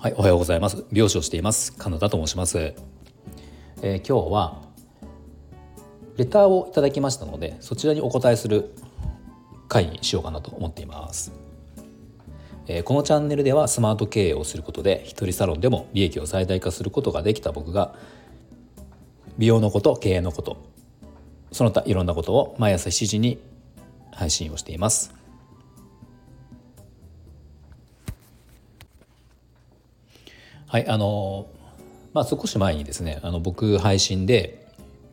はい、おはようございます。美容師をしています。カナダと申します。えー、今日はレターをいただきましたので、そちらにお答えする回にしようかなと思っています。えー、このチャンネルではスマート経営をすることで一人サロンでも利益を最大化することができた僕が美容のこと経営のことその他いろんなことを毎朝7時に配信をしていますはいあのまあ少し前にですねあの僕配信で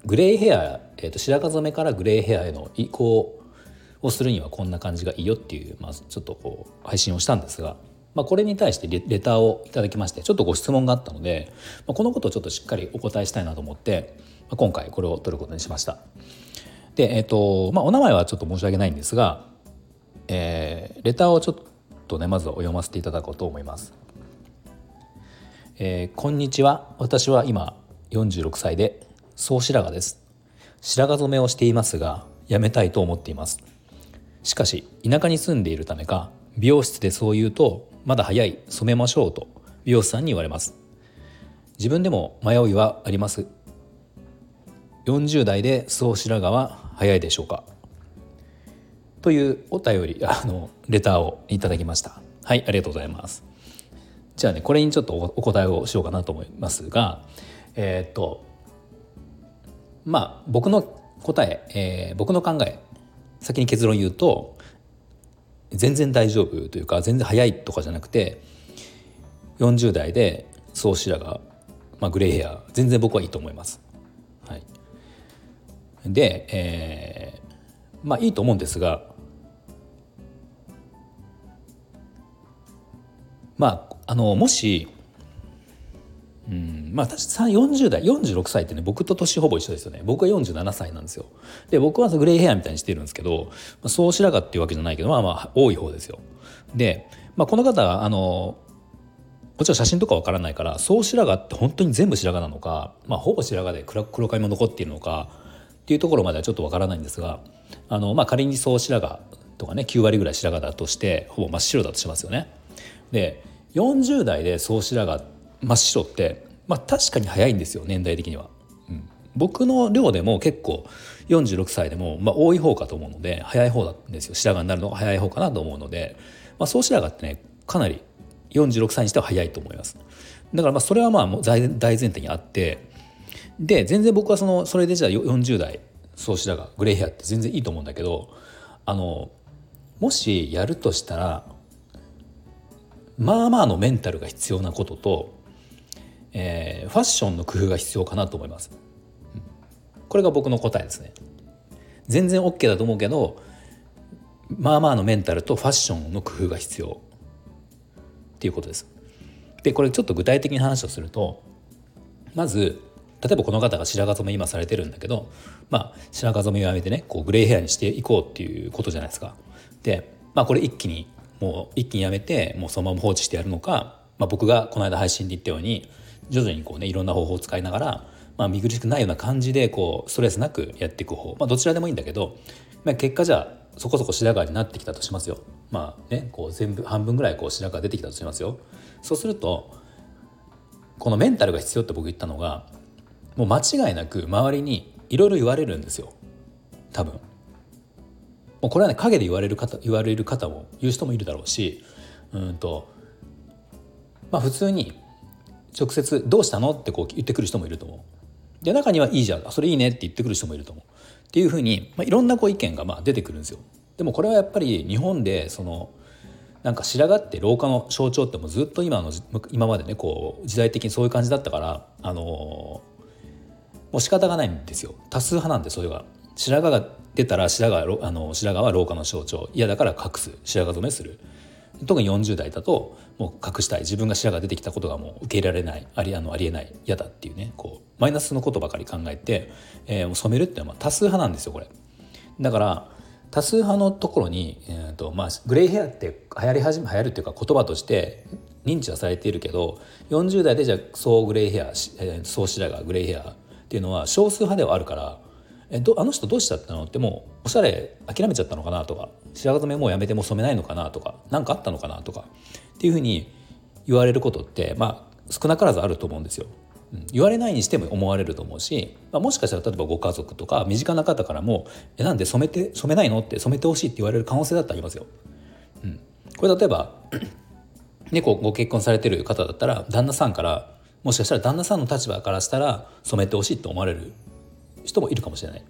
グレーヘア、えー、と白髪染めからグレーヘアへの移行をするにはこんな感じがいいよっていう、まあ、ちょっとこう配信をしたんですが、まあ、これに対してレターをいただきましてちょっとご質問があったので、まあ、このことをちょっとしっかりお答えしたいなと思って、まあ、今回これを取ることにしました。でえっ、ー、とまあお名前はちょっと申し訳ないんですが、えー、レターをちょっとねまずは読ませていただこうと思います。えー、こんにちは。私は今46歳で総白髪です。白髪染めをしていますがやめたいと思っています。しかし田舎に住んでいるためか美容室でそう言うとまだ早い染めましょうと美容師さんに言われます。自分でも迷いはあります。40代で総白髪は早いでしょうか？というお便りあのレターをいただきました。はいありがとうございます。じゃあねこれにちょっとお答えをしようかなと思いますがえー、っとまあ僕の答ええー、僕の考え先に結論言うと全然大丈夫というか全然早いとかじゃなくて40代で総白髪、まあ、グレーヘア全然僕はいいと思います。で、えー、まあいいと思うんですがまああのもしうんまあ確か40代46歳ってね僕と年ほぼ一緒ですよね。僕は47歳なんですよ。で僕はグレーヘアみたいにしてるんですけど、まあ、そう白髪っていうわけじゃないけどまあまあ多い方ですよ。で、まあ、この方あのもちろん写真とかわからないから総白髪って本当に全部白髪なのか、まあ、ほぼ白髪で黒黒髪も残っているのかっていうところまではちょっとわからないんですがあの、まあ、仮に総白髪とかね9割ぐらい白髪だとしてほぼ真っ白だとしますよね。で40代で総白髪真っ白ってまあ確かに早いんですよ年代的には、うん、僕の量でも結構46歳でも、まあ、多い方かと思うので早い方なんですよ。白髪になるのが早い方かなと思うので、まあ、総白髪ってねかなり46歳にしては早いと思います。だからまあそれはまあ大前提にあってで全然僕はそのそれでじゃあ40代総白髪グレーヘアって全然いいと思うんだけどあのもしやるとしたらまあまあのメンタルが必要なこととえー、ファッションの工夫が必要かなと思います、これが僕の答えですね。全然 OK だと思うけどまあまあのメンタルとファッションの工夫が必要。っていうことです。でこれちょっと具体的に話をするとまず例えばこの方が白髪染め今されてるんだけどまあ白髪染めをやめてねこうグレーヘアにしていこうっていうことじゃないですかでまあこれ一気にもう一気にやめてもうそのまま放置してやるのか、まあ、僕がこの間配信で言ったように徐々にこうねいろんな方法を使いながら、まあ、見苦しくないような感じでこうストレスなくやっていく方、まあ、どちらでもいいんだけど、まあ、結果じゃあそこそこ白髪になってきたとしますよ。まあね、こう全部半分ぐらいこう白髪出てきたとしますよ。そうするとこのメンタルが必要って僕言ったのがもう間違いなく周りにいろいろ言われるんですよ多分。もうこれはね陰で言われる方言われる方も言う人もいるだろうしうんとまあ普通に直接「どうしたの?」ってこう言ってくる人もいると思う。で中には「いいじゃんそれいいね」って言ってくる人もいると思う。っていうふうに、まあ、いろんなこう意見がまあ出てくるんですよ。でもこれはやっぱり日本でそのなんか白髪って老化の象徴ってもずっと今の今までねこう時代的にそういう感じだったからあのー、もう仕方がないんですよ。多数派なんでそれが。白髪が出たら白髪あの白髪は老化の象徴。嫌だから隠す。白髪染めする。特に40代だともう隠したい。自分が白髪出てきたことがもう受け入れられない。ありあのありえない。嫌だっていうね。こうマイナスのことばかり考えて、えー、染めるっていうのは多数派なんですよこれ。だから多数派のところに、えーとまあ、グレーヘアって流行り始め流行るっていうか言葉として認知はされているけど40代でじゃあ総グレーヘア、えー、総白髪グレーヘアっていうのは少数派ではあるからえどあの人どうしちゃったのってもうおしゃれ諦めちゃったのかなとか白髪染めもうやめても染めないのかなとか何かあったのかなとかっていうふうに言われることってまあ少なからずあると思うんですよ。うん、言われないにしても思われると思うし、まあ、もしかしたら例えばご家族とか身近な方からも「えなんで染めて染めないの?」って染めてほしいって言われる可能性だってありますよ。うん、これ例えばね、こうご結婚されてる方だったら旦那さんからもしかしたら旦那さんの立場からしたら染めてほしいと思われる人もいるかもしれない。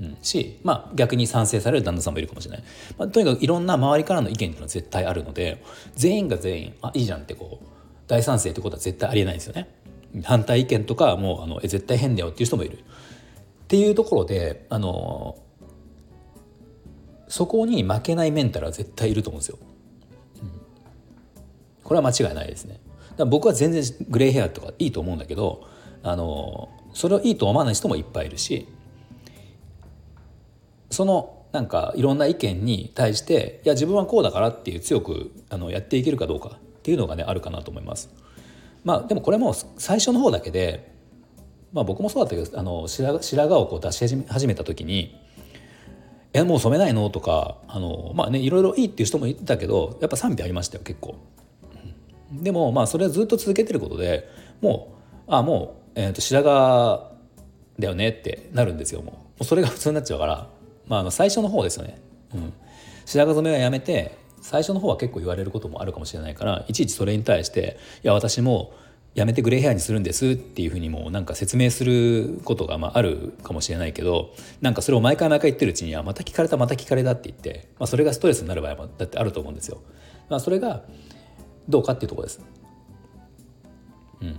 うん、し、まあ、逆に賛成される旦那さんもいるかもしれない、まあ、とにかくいろんな周りからの意見っていうのは絶対あるので全員が全員あいいじゃんってこう大賛成ってことは絶対ありえないんですよね。反対意見とかもうあのえ絶対変だよっていう人もいる。っていうところであのそこに負けないメンタルは絶対いると思うんですよ。うん、これは間違いないですね。だ僕は全然グレーヘアとかいいと思うんだけどあのそれをいいと思わない人もいっぱいいるしそのなんかいろんな意見に対していや自分はこうだからっていう強くあのやっていけるかどうかっていうのがねあるかなと思います。まあでもこれも最初の方だけで、まあ、僕もそうだったけどあの白白髪をこう出し始めた時に「えもう染めないの?」とかあのまあねいろいろいいっていう人もいたけどやっぱ賛否ありましたよ結構。でもまあそれはずっと続けてることでもうあもう、えー、と白髪だよねってなるんですよもう。もうそれが普通になっちゃうから、まあ、あの最初の方ですよね、うん、白髪染めはやめて最初の方は結構言われることもあるかもしれないからいちいちそれに対して「いや私もやめてグレーヘアにするんです」っていうふうにもなんか説明することがまああるかもしれないけどなんかそれを毎回毎回言ってるうちに「はまた聞かれたまた聞かれた」って言って、まあ、それがストレスになる場合もだってあると思うんですよ。まあ、それがどうかっていうとこです。うんま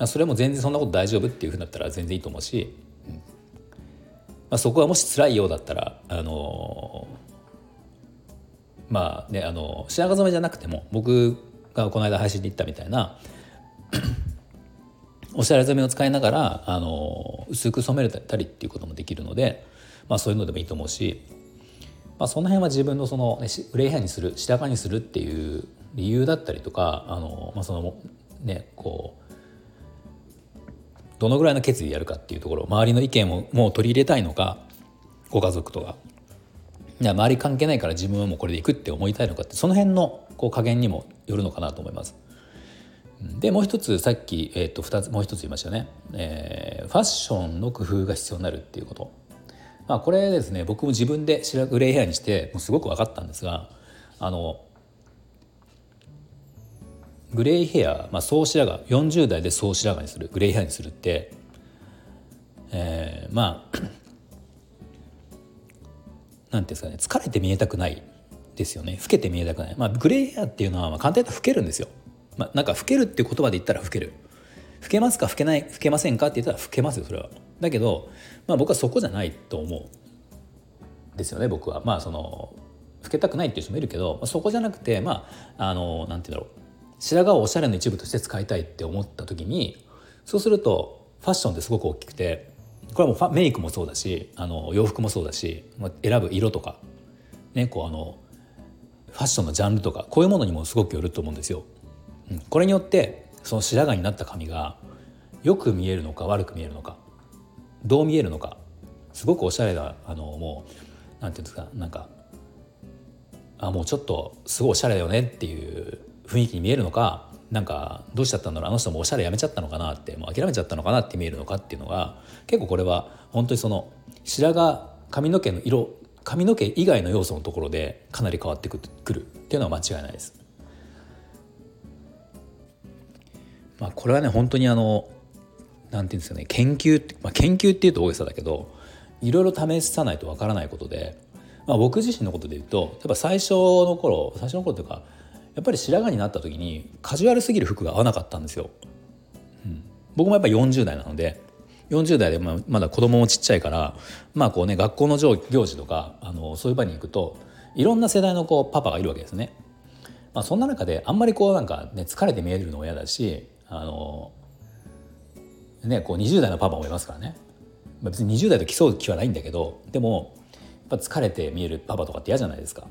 あ、それも全然そんなこと大丈夫っていうふうになったら全然いいと思うし、うんまあ、そこがもし辛いようだったらあのー、まあねあの白髪染めじゃなくても僕がこの間配信で言ったみたいな おしゃれ染めを使いながらあの薄く染めたりっていうこともできるので、まあ、そういうのでもいいと思うし、まあ、その辺は自分のその、ね、グレーヘアにする白髪にするっていう理由だったりとかあの、まあ、そのねこうどのぐらいの決意やるかっていうところ周りの意見をもう取り入れたいのかご家族とか周り関係ないから自分はもうこれでいくって思いたいのかってその辺のこう加減にもよるのかなと思います。でもう一つさっき、えー、と2つもう一つ言いましたよね、えー、ファッションの工夫が必要になるっていうこと。まあ、これですね僕も自分で白グレーヘアにしてもうすごく分かったんですがあのグレーヘア、まあ、総白髪40代で総白髪にするグレーヘアにするって、えー、まあ なんていうんですかね疲れて見えたくないですよね。老けて見えたくない、まあ、グレーヘアっていうのはまあ簡単に言ったら老けるんですよ、まあ、なんか老けるっていう言葉で言ったら老ける。老けますか老けない老けませんかって言ったら老けますよそれは。だけど、まあ、僕はそこじゃないと思うですよね僕は。まあその老けたくないっていう人もいるけど、まあ、そこじゃなくてまああのなんて言うんだろう。白髪をおしゃれの一部として使いたいって思った時にそうするとファッションってすごく大きくてこれはもうメイクもそうだしあの洋服もそうだし選ぶ色とか、ね、こうあのファッションのジャンルとかこういうものにもすごくよると思うんですよ。これによってその白髪になった髪がよく見えるのか悪く見えるのかどう見えるのかすごくおしゃれなあのもうなんていうんですかなんかあもうちょっとすごいおしゃれだよねっていう雰囲気に見えるのかなんかどうしちゃったんだろうあの人もおしゃれやめちゃったのかなってもう諦めちゃったのかなって見えるのかっていうのが結構これは本当にその白髪髪の毛の色髪の毛以外の要素のところでかなり変わってくるっていうのは間違いないです。まあ、これはね本当にあのなんていうんですかね研究、まあ、研究っていうと大げさだけどいろいろ試さないとわからないことで、まあ、僕自身のことで言うとやっぱ最初の頃最初の頃というかやっぱり白髪になった時にカジュアルすぎる服が合わなかったんですよ。うん、僕もやっぱり40代なので40代でまだ子供もちっちゃいからまあこうね学校の行事とかあのそういう場に行くといろんな世代のこうパパがいるわけですね。まあ、そんな中であんまりこうなんかね疲れて見えるのも嫌だしあのねこう20代のパパもいますからね、まあ、別に20代と競う気はないんだけどでもやっぱ疲れて見えるパパとかって嫌じゃないですか。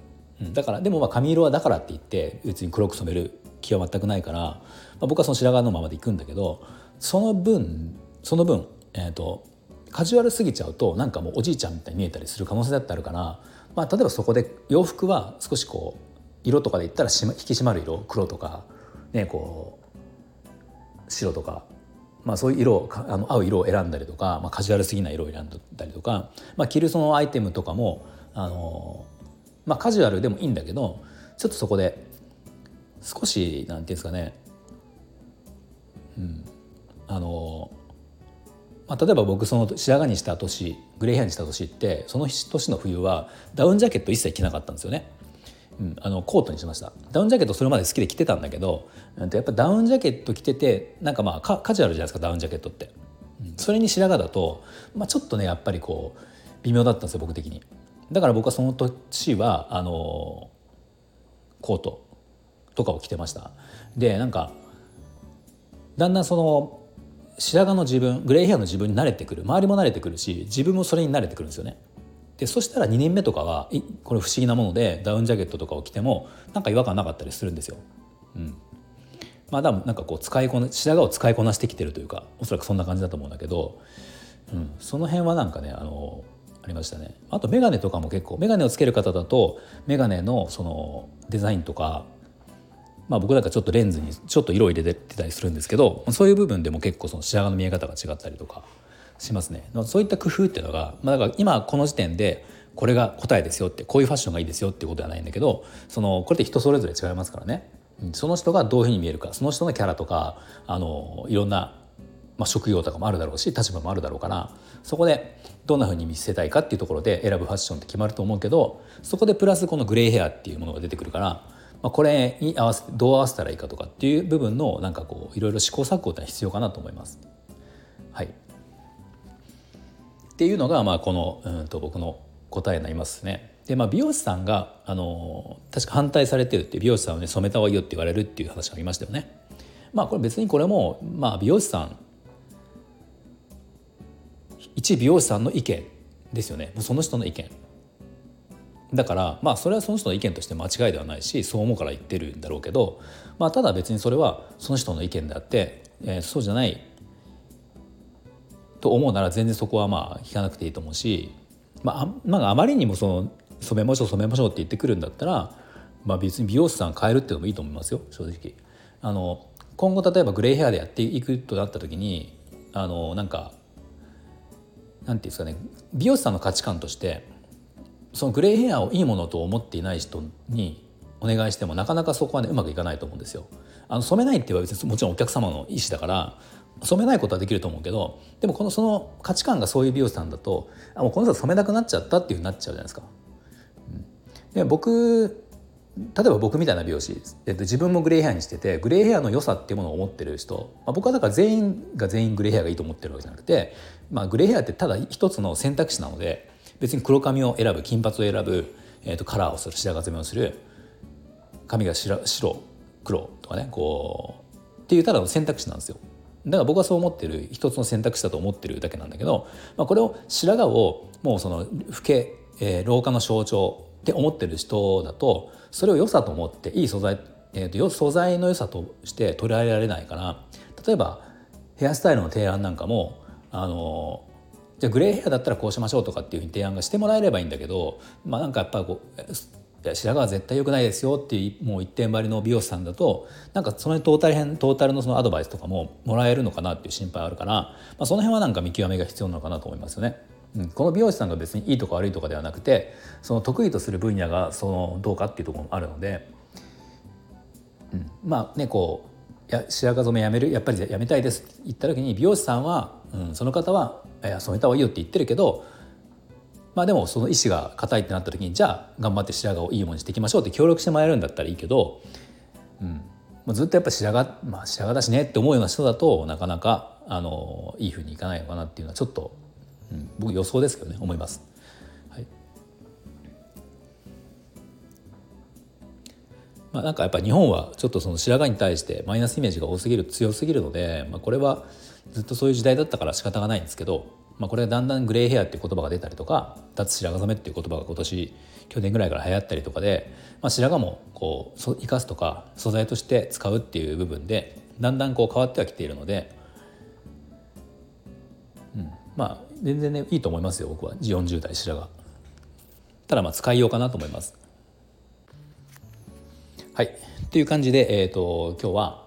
だからでもまあ髪色はだからって言って別に黒く染める気は全くないから、まあ、僕はその白髪のままでいくんだけどその分その分、えーと、カジュアルすぎちゃうとなんかもうおじいちゃんみたいに見えたりする可能性だってあるから、まあ、例えばそこで洋服は少しこう色とかで言ったら、引き締まる色黒とか、ね、こう白とか、まあ、そういう色あの合う色を選んだりとか、まあ、カジュアルすぎない色を選んだりとか、まあ、着るそのアイテムとかもあの、まあ、カジュアルでもいいんだけどちょっとそこで少しなんていうんですかね、うん、あのまあ、例えば僕その白髪にした年グレーヘアにした年ってその年の冬はダウンジャケット一切着なかったんですよね。うん、あのコートにしました。ダウンジャケットそれまで好きで着てたんだけどやっぱダウンジャケット着ててなんかまあカジュアルじゃないですかダウンジャケットって、うん、それに白髪だと、まあ、ちょっとねやっぱりこう微妙だったんですよ僕的に。だから僕はその年はあのコートとかを着てました。でなんかだんだんその白髪の自分グレーヘアの自分に慣れてくる。周りも慣れてくるし自分もそれに慣れてくるんですよね。でそしたら2年目とかはこれ不思議なものでダウンジャケットとかを着てもなんか違和感なかったりするんですよ。うん、まあ多分なんかこう使いこな白髪を使いこなしてきてるというかおそらくそんな感じだと思うんだけど、うん、その辺はなんかねあのありましたね。あと眼鏡とかも結構眼鏡をつける方だと眼鏡のそのデザインとかまあ僕なんかちょっとレンズにちょっと色を入れてたりするんですけどそういう部分でも結構その白髪の見え方が違ったりとかしますね。そういった工夫っていうのが、まあ、だから今この時点でこれが答えですよってこういうファッションがいいですよっていうことではないんだけどそのこれって人それぞれ違いますからね。その人がどういうふうに見えるかその人のキャラとかあのいろんな、まあ、職業とかもあるだろうし立場もあるだろうからそこでどんなふうに見せたいかっていうところで選ぶファッションって決まると思うけどそこでプラスこのグレーヘアっていうものが出てくるから、まあ、これに合わせどう合わせたらいいかとかっていう部分のなんかこういろいろ試行錯誤ってのは必要かなと思います。はいっていうのが、まあ、このうんと僕の答えになりますね。でまあ、美容師さんがあの確か反対されてるって美容師さんをね染めた方がいいよって言われるっていう話がありましたよね。まあこれ別にこれも、まあ、美容師さん一美容師さんの意見ですよねその人の意見だからまあそれはその人の意見として間違いではないしそう思うから言ってるんだろうけど、まあ、ただ別にそれはその人の意見であって、えー、そうじゃないと思うなら全然そこはまあ聞かなくていいと思うし、まあ、まあ、あまりにもその染めましょう染めましょうって言ってくるんだったら、まあ、別に美容師さん変えるっていうのもいいと思いますよ正直。あの今後例えばグレーヘアでやっていくとなった時にあのなんかなんていうんですかね美容師さんの価値観としてそのグレーヘアをいいものと思っていない人にお願いしてもなかなかそこはねうまくいかないと思うんですよ。あの染めないって言えば別にもちろんお客様の意思だから染めないことはできると思うけどでもこのその価値観がそういう美容師さんだとあもうこの人染めなくなっちゃったっていうふうになっちゃうじゃないですか。で僕例えば僕みたいな美容師、えっと、自分もグレーヘアにしててグレーヘアの良さっていうものを思ってる人、まあ、僕はだから全員が全員グレーヘアがいいと思ってるわけじゃなくて、まあ、グレーヘアってただ一つの選択肢なので別に黒髪を選ぶ金髪を選ぶ、えっと、カラーをする白髪染めをする髪が白白黒とかねこうっていうただの選択肢なんですよ。だから僕はそう思ってる一つの選択肢だと思ってるだけなんだけど、まあ、これを白髪をもうその老け、えー、老化の象徴って思ってる人だとそれを良さと思っていい素材、えーと、素材の良さとして捉えられないから例えばヘアスタイルの提案なんかもあのじゃグレーヘアだったらこうしましょうとかっていうふうに提案がしてもらえればいいんだけどまあなんかやっぱこう白髪は絶対良くないですよっていうもう一点張りの美容師さんだとなんかそのトータル編トータルのそのアドバイスとかももらえるのかなっていう心配あるから、まあ、その辺はなんか見極めが必要なのかなと思いますよね。この美容師さんが別にいいとか悪いとかではなくてその得意とする分野がそのどうかっていうところもあるので、うん、まあねこうや白髪染めやめるやっぱりやめたいですって言った時に美容師さんは、うん、その方はいや染めた方がいいよって言ってるけどまあでもその意志が固いってなった時にじゃあ頑張って白髪をいいものにしていきましょうって協力してもらえるんだったらいいけど、うん、ずっとやっぱ白髪まあ白髪だしねって思うような人だとなかなかあのいいふうにいかないのかなっていうのはちょっと、うん、僕予想ですけどね思います。まあ、なんかやっぱ日本はちょっとその白髪に対してマイナスイメージが多すぎる強すぎるので、まあ、これはずっとそういう時代だったから仕方がないんですけどまあ、これがだんだんグレーヘアっていう言葉が出たりとか脱白髪染めっていう言葉が今年去年ぐらいから流行ったりとかで、まあ、白髪もこう生かすとか素材として使うっていう部分でだんだんこう変わってはきているので、うん、まあ全然ねいいと思いますよ僕は40代白髪ただまあ使いようかなと思いますはいっていう感じで、えーと、今日は、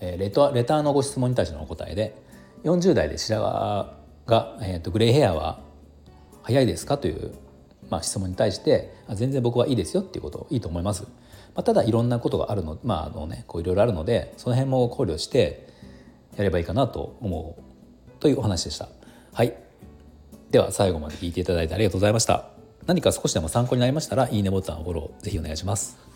えー、レタレターのご質問に対してのお答えで40代で白髪が、えーと、グレーヘアは早いですかという、まあ、質問に対して全然僕はいいですよっていうこといいと思います。まあ、ただいろんなことがあるのまああのねこういろいろあるのでその辺も考慮してやればいいかなと思うというお話でした。はいでは最後まで聞いていただいてありがとうございました。何か少しでも参考になりましたらいいねボタンフォローぜひお願いします。